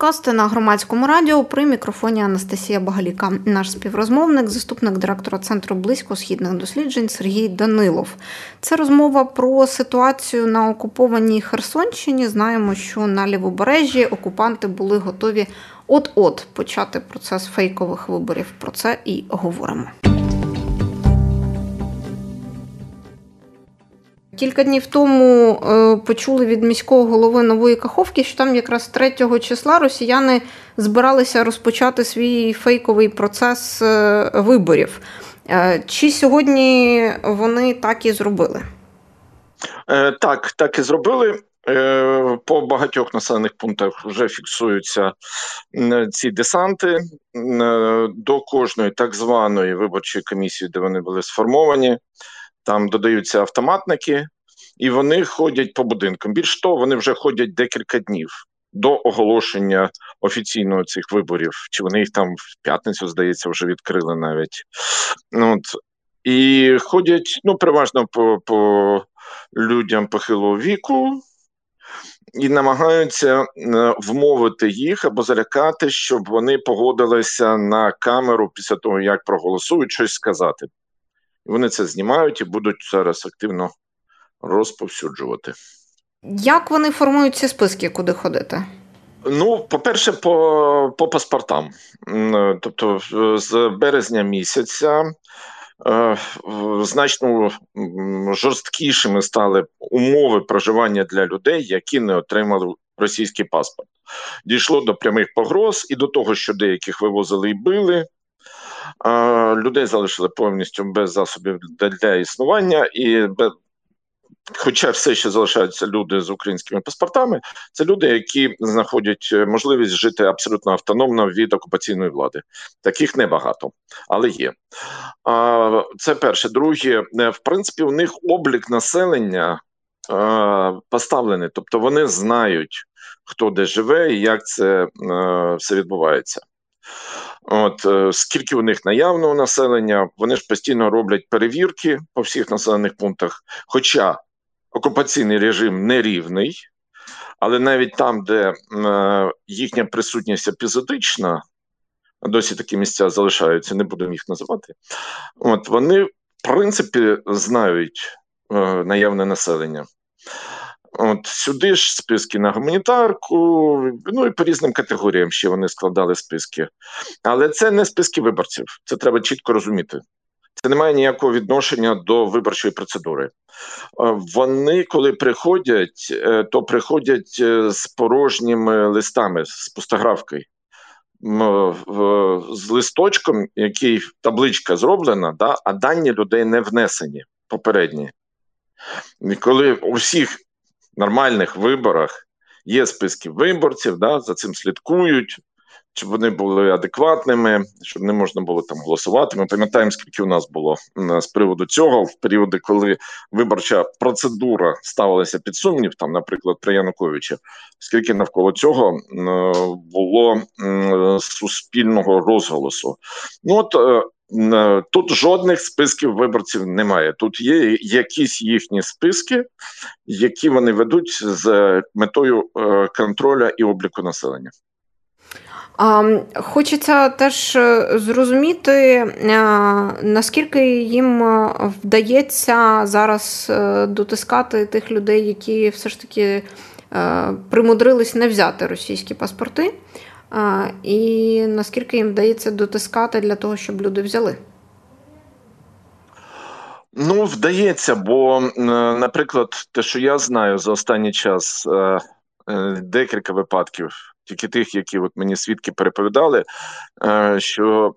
Подкасти на громадському радіо при мікрофоні Анастасія Багаліка. Наш співрозмовник, заступник директора центру близько-східних досліджень Сергій Данилов. Це розмова про ситуацію на окупованій Херсонщині. Знаємо, що на лівобережжі окупанти були готові от-от почати процес фейкових виборів. Про це і говоримо. Кілька днів тому е, почули від міського голови нової Каховки, що там якраз 3 числа росіяни збиралися розпочати свій фейковий процес е, виборів. Е, чи сьогодні вони так і зробили? Так, так і зробили. По багатьох населених пунктах вже фіксуються ці десанти до кожної так званої виборчої комісії, де вони були сформовані там додаються автоматники, і вони ходять по будинкам. Більш того, вони вже ходять декілька днів до оголошення офіційного цих виборів. Чи вони їх там в п'ятницю, здається, вже відкрили навіть. От. І ходять ну, переважно по, по людям похилого віку. І намагаються е, вмовити їх або залякати, щоб вони погодилися на камеру після того, як проголосують щось сказати. Вони це знімають і будуть зараз активно розповсюджувати. Як вони формують ці списки, куди ходити? Ну, по-перше, по по паспортам. Тобто, з березня місяця е, значно жорсткішими стали умови проживання для людей, які не отримали російський паспорт. Дійшло до прямих погроз і до того, що деяких вивозили і били. Людей залишили повністю без засобів для існування, і хоча все ще залишаються люди з українськими паспортами, це люди, які знаходять е, можливість жити абсолютно автономно від окупаційної влади. Таких небагато, але є. Це перше. Друге, е, в принципі, у них облік населення поставлений, тобто вони знають, хто де живе і як це е, все відбувається. От е, скільки у них наявного населення, вони ж постійно роблять перевірки по всіх населених пунктах. Хоча окупаційний режим нерівний, але навіть там, де е, їхня присутність епізодична, досі такі місця залишаються, не будемо їх називати. От вони, в принципі, знають е, наявне населення. От Сюди ж списки на гуманітарку, ну і по різним категоріям ще вони складали списки. Але це не списки виборців, це треба чітко розуміти. Це не має ніякого відношення до виборчої процедури. Е, вони, коли приходять, е, то приходять е, з порожніми листами, з пустографкою. З листочком, який табличка зроблена, да, а дані людей не внесені попередні. І коли у всіх нормальних виборах є списки виборців, да, за цим слідкують, щоб вони були адекватними, щоб не можна було там голосувати. Ми пам'ятаємо, скільки у нас було з приводу цього в періоди, коли виборча процедура ставилася під сумнів, там, наприклад, при Януковича, скільки навколо цього було суспільного розголосу. Ну от е, Е, тут жодних списків виборців немає. Тут є якісь їхні списки, які вони ведуть з метою е, контролю і обліку населення. Хочеться теж е, зрозуміти, наскільки їм вдається зараз дотискати тих людей, які все ж таки примудрились не взяти російські паспорти і наскільки їм вдається дотискати для того, щоб люди взяли? Ну, вдається, бо, наприклад, те, що я знаю за останній час е, е, декілька випадків, тільки тих, які от мені свідки переповідали, е, що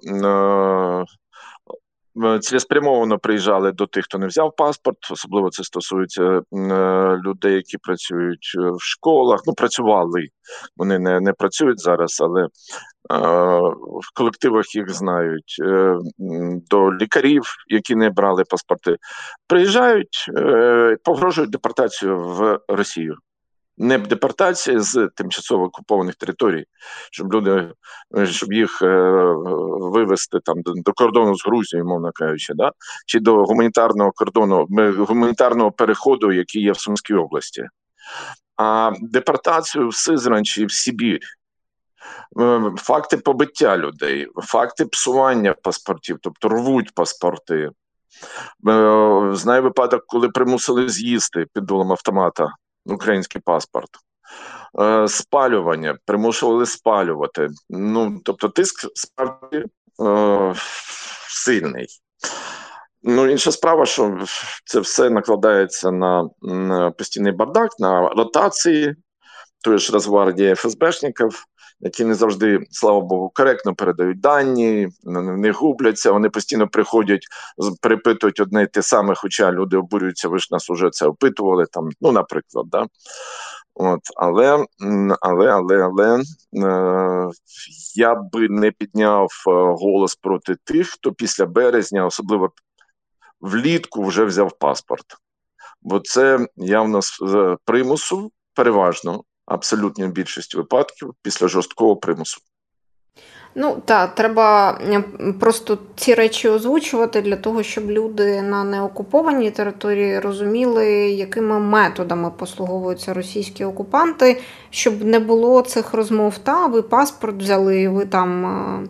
Е, цілеспрямовано приїжджали до тих, хто не взяв паспорт. Особливо це стосується е, людей, які працюють е, в школах. Ну, працювали. Вони не не працюють зараз, але в колективах їх знають. До лікарів, які не брали паспорти, приїжджають, погрожують депортацію в Росію. Не депортація з тимчасово окупованих територій, щоб люди щоб їх е, вивести там до, до кордону з Грузією, мовно кажучи, да? чи до гуманітарного кордону, гуманітарного переходу, який є в Сумській області, а депортацію в Сизрань чи в Сибір. Е, факти побиття людей, факти псування паспортів, тобто рвуть паспорти. Е, знаю випадок, коли примусили з'їсти під дулом автомата український паспорт. Е, спалювання, примушували спалювати. Ну, тобто, тиск справді е, сильний. Ну, інша справа, що це все накладається на, на постійний бардак, на ротації, тої ж Росгвардії ФСБшників, які не завжди, слава Богу, коректно передають дані, не губляться. Вони постійно приходять, перепитують одне й те саме, хоча люди обурюються, ви ж нас уже це опитували там, ну, наприклад, да. От, але, але, але, але е, я би не підняв е, голос проти тих, хто після березня, особливо влітку, вже взяв паспорт. Бо це явно з примусу переважно абсолютній більшості випадків після жорсткого примусу. Ну так, треба просто ці речі озвучувати для того, щоб люди на неокупованій території розуміли, якими методами послуговуються російські окупанти, щоб не було цих розмов. Та ви паспорт взяли, ви там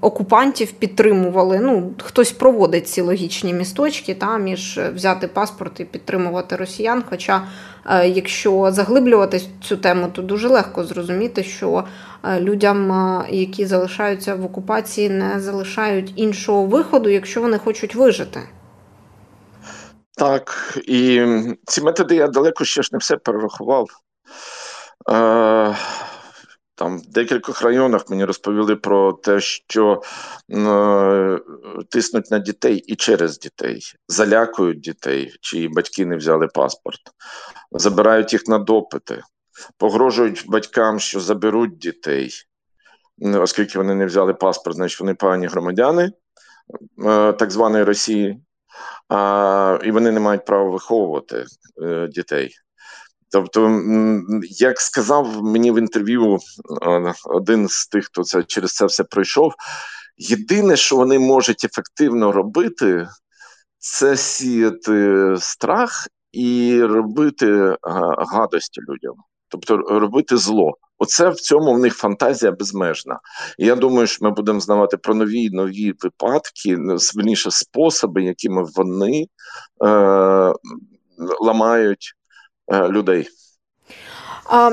окупантів підтримували. Ну, Хтось проводить ці логічні місточки та, між взяти паспорт і підтримувати росіян. Хоча, е, якщо заглиблювати цю тему, то дуже легко зрозуміти, що е, людям, е, які залишаються в окупації, не залишають іншого виходу, якщо вони хочуть вижити. Так, і ці методи я далеко ще ж не все перерахував. Там в декількох районах мені розповіли про те, що е, тиснуть на дітей і через дітей, залякують дітей, чиї батьки не взяли паспорт, забирають їх на допити, погрожують батькам, що заберуть дітей, оскільки вони не взяли паспорт, значить вони погані громадяни е, так званої Росії, а, і вони не мають права виховувати е, дітей. Тобто, як сказав мені в інтерв'ю один з тих, хто це через це все пройшов, єдине, що вони можуть ефективно робити, це сіяти страх і робити гадості людям, тобто робити зло. Оце в цьому в них фантазія безмежна. Я думаю, що ми будемо знавати про нові нові випадки, верніше способи, якими вони е, ламають Е, людей. А,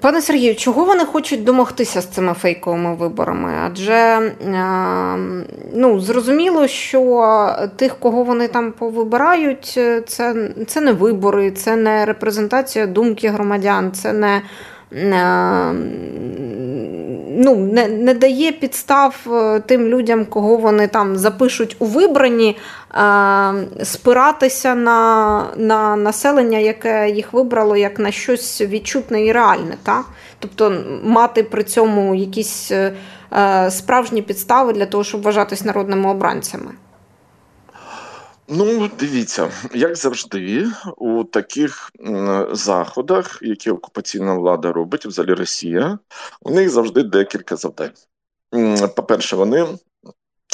Пане Сергію, чого вони хочуть домогтися з цими фейковими виборами? Адже е, ну, зрозуміло, що тих, кого вони там повибирають, це це не вибори, це не репрезентація думки громадян, це не Е, ну, не не дає підстав е, тим людям, кого вони там запишуть у вибранні, е, спиратися на на населення, яке їх вибрало, як на щось відчутне і реальне. Та? Тобто мати при цьому якісь справжні підстави для того, щоб вважатись народними обранцями. Ну, дивіться, як завжди, у таких заходах, які окупаційна влада робить, взагалі Росія, у них завжди декілька завдань. По-перше, вони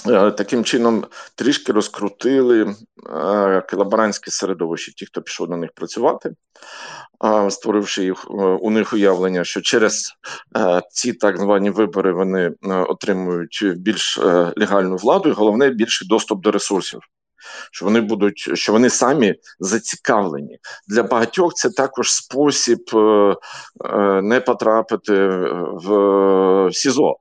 е, таким чином трішки розкрутили е, колаборантське середовище, ті, хто пішов на них працювати, створивши їх е, у них уявлення, що через ці так звані вибори вони отримують більш легальну владу і головне більший доступ до ресурсів що вони будуть, що вони самі зацікавлені для багатьох. Це також спосіб е, е, не потрапити в СІЗО.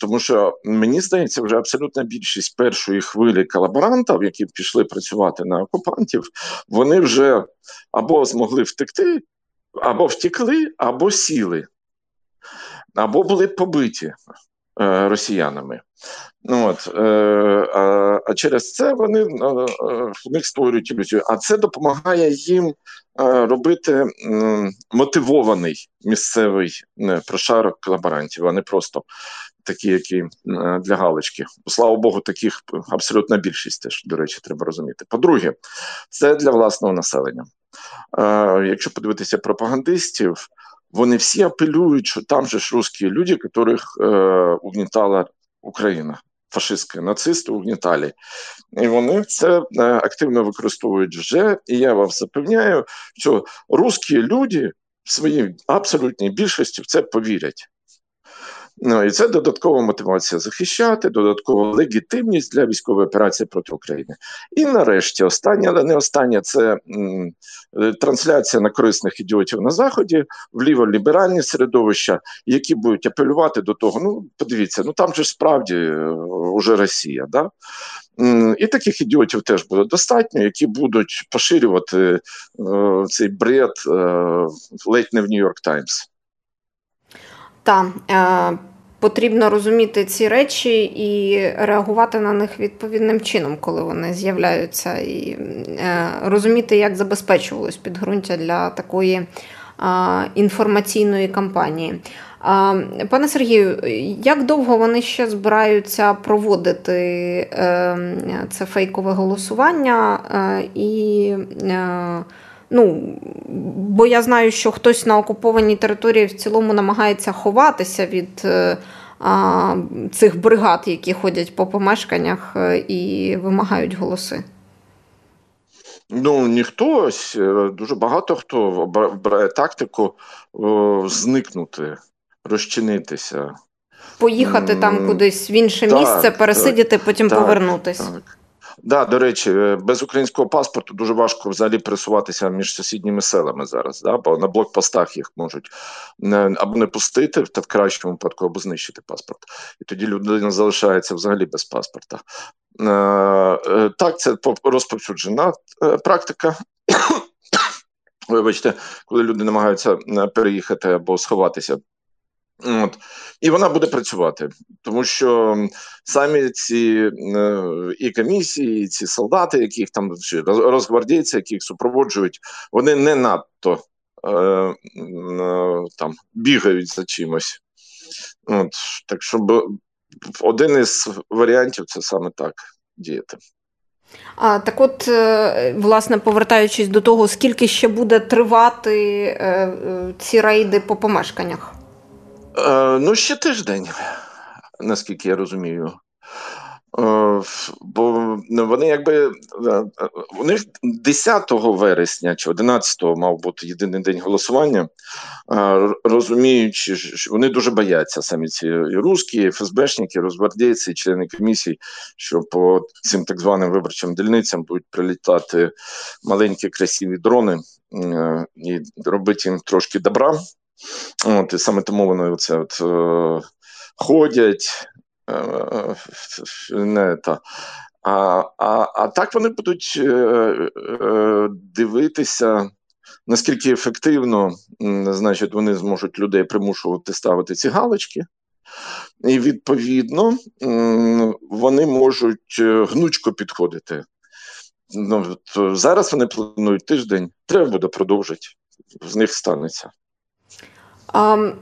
Тому що мені здається, вже абсолютна більшість першої хвилі колаборантів, які пішли працювати на окупантів, вони вже або змогли втекти, або втекли, або сіли, або були побиті е, росіянами. Ну, от, е, А а через це вони е, в них створюють ілюзію. А це допомагає їм е, робити е, мотивований місцевий прошарок колаборантів, а не просто такі, які е, для галочки. Слава Богу, таких абсолютна більшість теж, до речі, треба розуміти. По-друге, це для власного населення. якщо подивитися пропагандистів, вони всі апелюють, що там же ж русські люди, яких угнітала Україна. Фашистські нацисти угніталі. І вони це активно використовують вже. І я вам запевняю, що русські люди в своїй абсолютній більшості в це повірять. Ну і це додаткова мотивація захищати, додаткова легітимність для військової операції проти України. І нарешті, останнє, але не останнє, це м, трансляція на корисних ідіотів на заході, вліво ліберальні середовища, які будуть апелювати до того. Ну, подивіться, ну там же справді е, уже Росія. Да? І таких ідіотів теж буде достатньо, які будуть поширювати е, цей бред е, ледь не в Нью-Йорк Таймс. Так, е, потрібно розуміти ці речі і реагувати на них відповідним чином, коли вони з'являються, і е, розуміти, як забезпечувалось підґрунтя для такої е, інформаційної кампанії. Пане Сергію, як довго вони ще збираються проводити це фейкове голосування і Ну, бо я знаю, що хтось на окупованій території в цілому намагається ховатися від е, а, цих бригад, які ходять по помешканнях е, і вимагають голоси. Ну, ніхто е, дуже багато хто брає тактику о, зникнути, розчинитися. Поїхати там кудись в інше так, місце, пересидіти, потім так, повернутись. Так. Да, до речі, е, без українського паспорту дуже важко взагалі пересуватися між сусідніми селами зараз. Да? Бо на блокпостах їх можуть або не пустити, та в кращому випадку, або знищити паспорт. І тоді людина залишається взагалі без паспорта. Е, е, так, це розповсюджена практика. Вибачте, коли люди намагаються переїхати або сховатися От. І вона буде працювати, тому що самі ці е, і комісії, і ці солдати, яких там розгвардійці, яких супроводжують, вони не надто е, е, там бігають за чимось. От. Так що один із варіантів це саме так діяти. А так, от, е, власне, повертаючись до того, скільки ще буде тривати е, ці рейди по помешканнях? Е, ну, ще тиждень, наскільки я розумію. Е, бо вони якби е, у них 10 вересня чи 11-го мав бути єдиний день голосування, розуміючи, що вони дуже бояться самі ці русські, ФСБшники, розгвардійці, члени комісії, що по цим так званим виборчим дільницям будуть прилітати маленькі красиві дрони і робити їм трошки добра. От, І саме тому вони оце от, е, ходять. Е, не та. А а, а так вони будуть е, е, дивитися, наскільки ефективно значить, вони зможуть людей примушувати ставити ці галочки. І відповідно вони можуть е, гнучко підходити. Ну, Зараз вони планують тиждень, треба буде продовжити, з них станеться. А,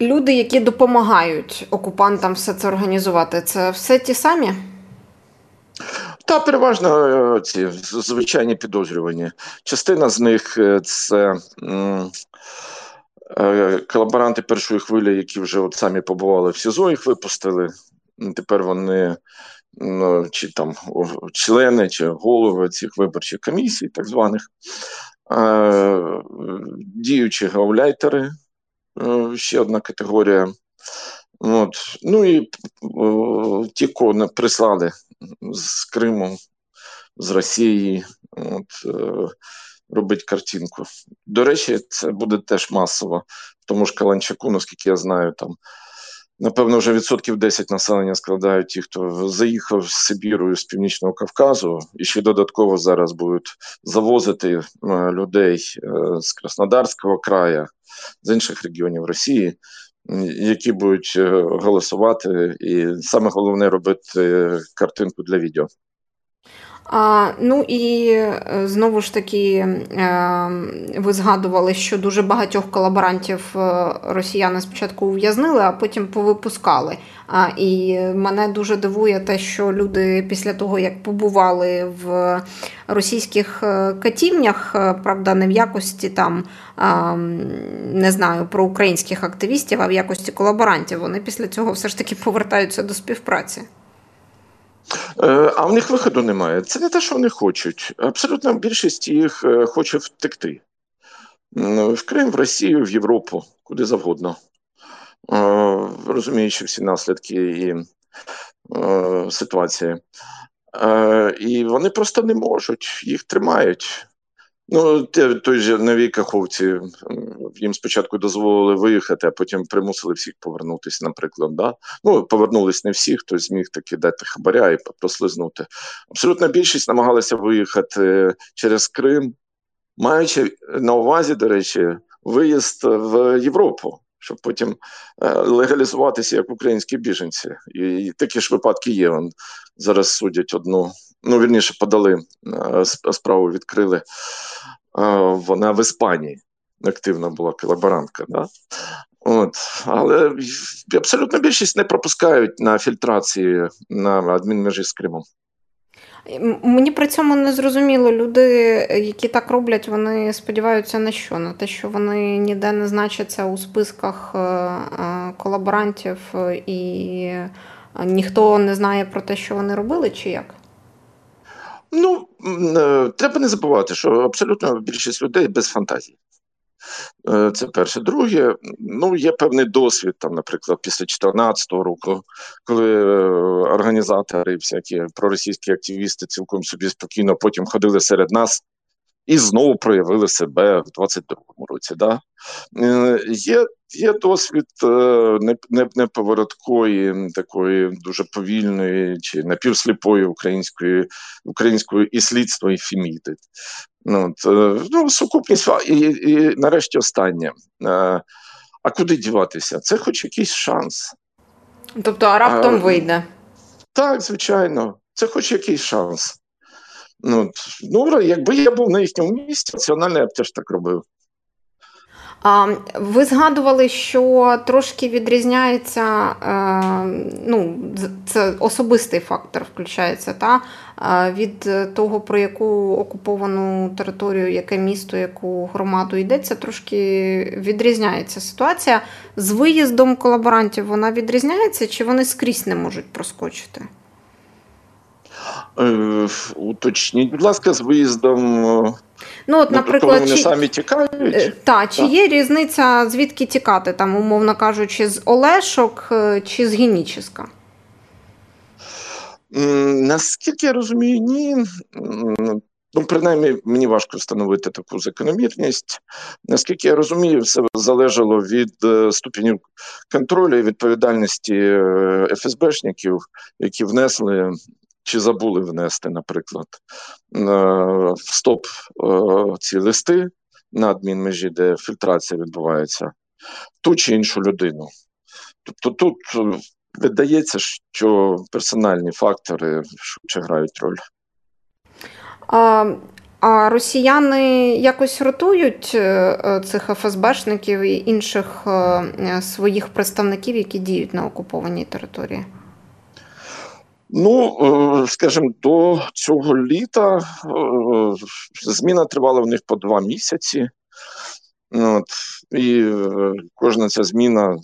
Люди, які допомагають окупантам все це організувати, це все ті самі? Та переважно е, ці звичайні підозрювані. Частина з них е, це е, колаборанти першої хвилі, які вже от самі побували в СІЗО, їх випустили. Тепер вони ну, чи там члени, чи голови цих виборчих комісій, так званих, діючі гауляйтери. Е, ще одна категорія. От. Ну і ті, кого прислали з Криму, з Росії, от, е, робить картинку. До речі, це буде теж масово, тому ж Каланчаку, наскільки я знаю, там. Напевно, вже відсотків 10 населення складають ті, хто заїхав з Сибіру з Північного Кавказу, і ще додатково зараз будуть завозити е, людей з Краснодарського краю, з інших регіонів Росії, які будуть е, голосувати, і саме головне робити картинку для відео. А, Ну і е, знову ж таки, е, ви згадували, що дуже багатьох колаборантів е, росіяни спочатку ув'язнили, а потім повипускали. А, І мене дуже дивує те, що люди після того, як побували в російських катівнях, правда, не в якості там не знаю про українських активістів, а в якості колаборантів, вони після цього все ж таки повертаються до співпраці. Е, а в них виходу немає. Це не те, що вони хочуть. Абсолютна більшість їх е, хоче втекти в Крим, в Росію, в Європу, куди завгодно, е, розуміючи всі наслідки і ситуації. І вони просто не можуть, їх тримають. Ну, той же нові каховці їм спочатку дозволили виїхати, а потім примусили всіх повернутися, наприклад. Да? Ну, повернулись не всі, хтось зміг таки дати хабаря і прослизнути. Абсолютна більшість намагалася виїхати через Крим, маючи на увазі, до речі, виїзд в Європу. Щоб потім е, легалізуватися як українські біженці, і такі ж випадки є. Зараз судять одну ну вірніше подали е, справу, відкрили. Е, вона в Іспанії активна була колаборантка. Да? От. Але абсолютно більшість не пропускають на фільтрації на адмінмежі з Кримом. Мені при цьому не зрозуміло. Люди, які так роблять, вони сподіваються на що? На те, що вони ніде не значаться у списках е, колаборантів, і ніхто не знає про те, що вони робили, чи як? Ну, е, треба не забувати, що абсолютно більшість людей без фантазії. Е, це перше. Друге, ну є певний досвід, там, наприклад, після 2014 року, коли е, організатори, всякі проросійські активісти цілком собі спокійно потім ходили серед нас і знову проявили себе в 22-му році. Да? Е, є є досвід е, неповороткої, такої дуже повільної чи напівсліпої української української і слідства, і фіміди. Ну, е, ну, Сукупність і, і нарешті останнє. А куди діватися? Це хоч якийсь шанс. Тобто, а раптом а, вийде? Так, звичайно, це хоч якийсь шанс. Ну, ну, Якби я був на їхньому місці, національний я б теж так робив. А, Ви згадували, що трошки відрізняється, е, ну, це особистий фактор включається, та, від того, про яку окуповану територію, яке місто, яку громаду йдеться, трошки відрізняється ситуація. З виїздом колаборантів вона відрізняється, чи вони скрізь не можуть проскочити? Е, уточніть, будь ласка, з виїздом. Е, ну, от, наприклад, вони чи... самі тікають? Е, та, чи так. є різниця, звідки тікати, там, умовно кажучи, з Олешок чи з Геніческа? Наскільки я розумію, ні. Ну, принаймні, мені важко встановити таку закономірність. Наскільки я розумію, все залежало від ступенів контролю і відповідальності ФСБшників, які внесли чи забули внести, наприклад, е, в стоп е, ці листи на адмінмежі, де фільтрація відбувається, ту чи іншу людину. Тобто тут е, видається, що персональні фактори швидше грають роль. А а росіяни якось ротують цих ФСБшників і інших своїх представників, які діють на окупованій території? Ну, е, скажімо, до цього літа е, зміна тривала в них по два місяці. От, І е, кожна ця зміна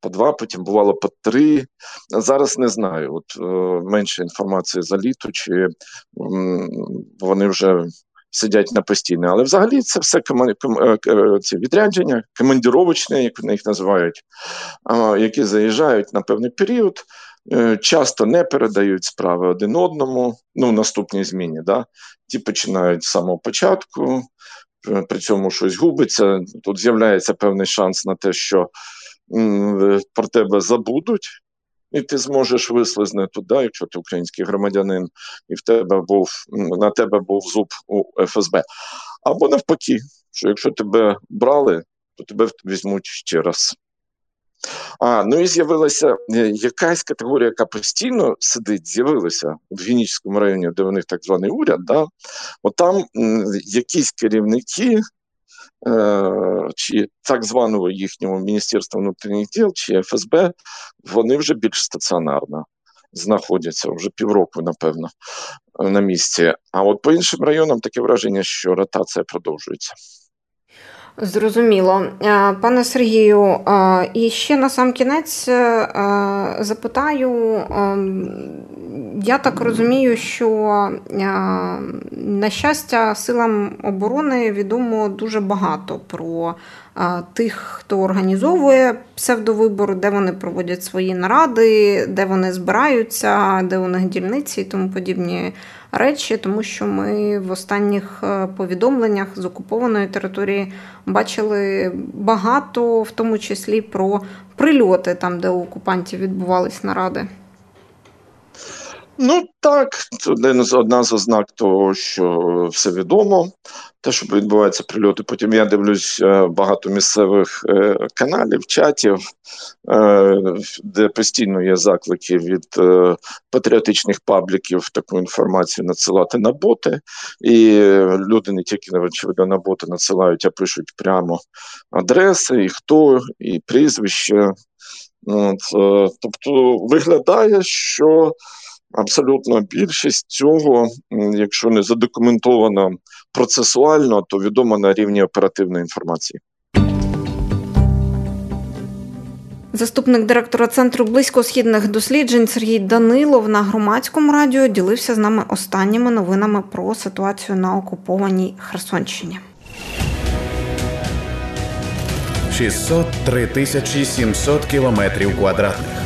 по два, потім бувало по три. Зараз не знаю. От менше інформації за літо, чи вони вже сидять на постійне. Але взагалі це все ці відрядження, командіровочні, як вони їх називають, які заїжджають на певний період. Е, часто не передають справи один одному, ну, в наступній зміні. Да? Ті починають з самого початку, при цьому щось губиться. Тут з'являється певний шанс на те, що про тебе забудуть, і ти зможеш вислизнути туди, якщо ти український громадянин, і в тебе був на тебе був зуб у ФСБ. Або навпаки, що якщо тебе брали, то тебе візьмуть ще раз. А, ну і з'явилася е, якась категорія, яка постійно сидить, з'явилася в Генічському районі, де у них так званий уряд. Да? От там якісь керівники е, чи так званого їхнього Міністерства внутрішніх діл, чи ФСБ, вони вже більш стаціонарно знаходяться вже півроку, напевно, на місці. А от по іншим районам таке враження, що ротація продовжується. Зрозуміло, е, пане Сергію, е, і ще на сам кінець е, запитаю. Я так розумію, що на щастя силам оборони відомо дуже багато про тих, хто організовує псевдовибори, де вони проводять свої наради, де вони збираються, де у них дільниці і тому подібні речі, тому що ми в останніх е, повідомленнях з окупованої території бачили багато, в тому числі про прильоти там, де у окупантів відбувались наради. Ну так, це одна з ознак того, що все відомо, те, що відбуваються прильоти. Потім я дивлюсь е, багато місцевих е, каналів, чатів, е, де постійно є заклики від патріотичних пабліків таку інформацію надсилати на боти. І люди не тільки очевидно, на боти надсилають, а пишуть прямо адреси, і хто, і прізвище. От, Тобто виглядає, що абсолютно більшість цього, якщо не задокументовано процесуально, то відомо на рівні оперативної інформації. Заступник директора Центру близькосхідних досліджень Сергій Данилов на громадському радіо ділився з нами останніми новинами про ситуацію на окупованій Херсонщині. 603 тисячі 700 кілометрів квадратних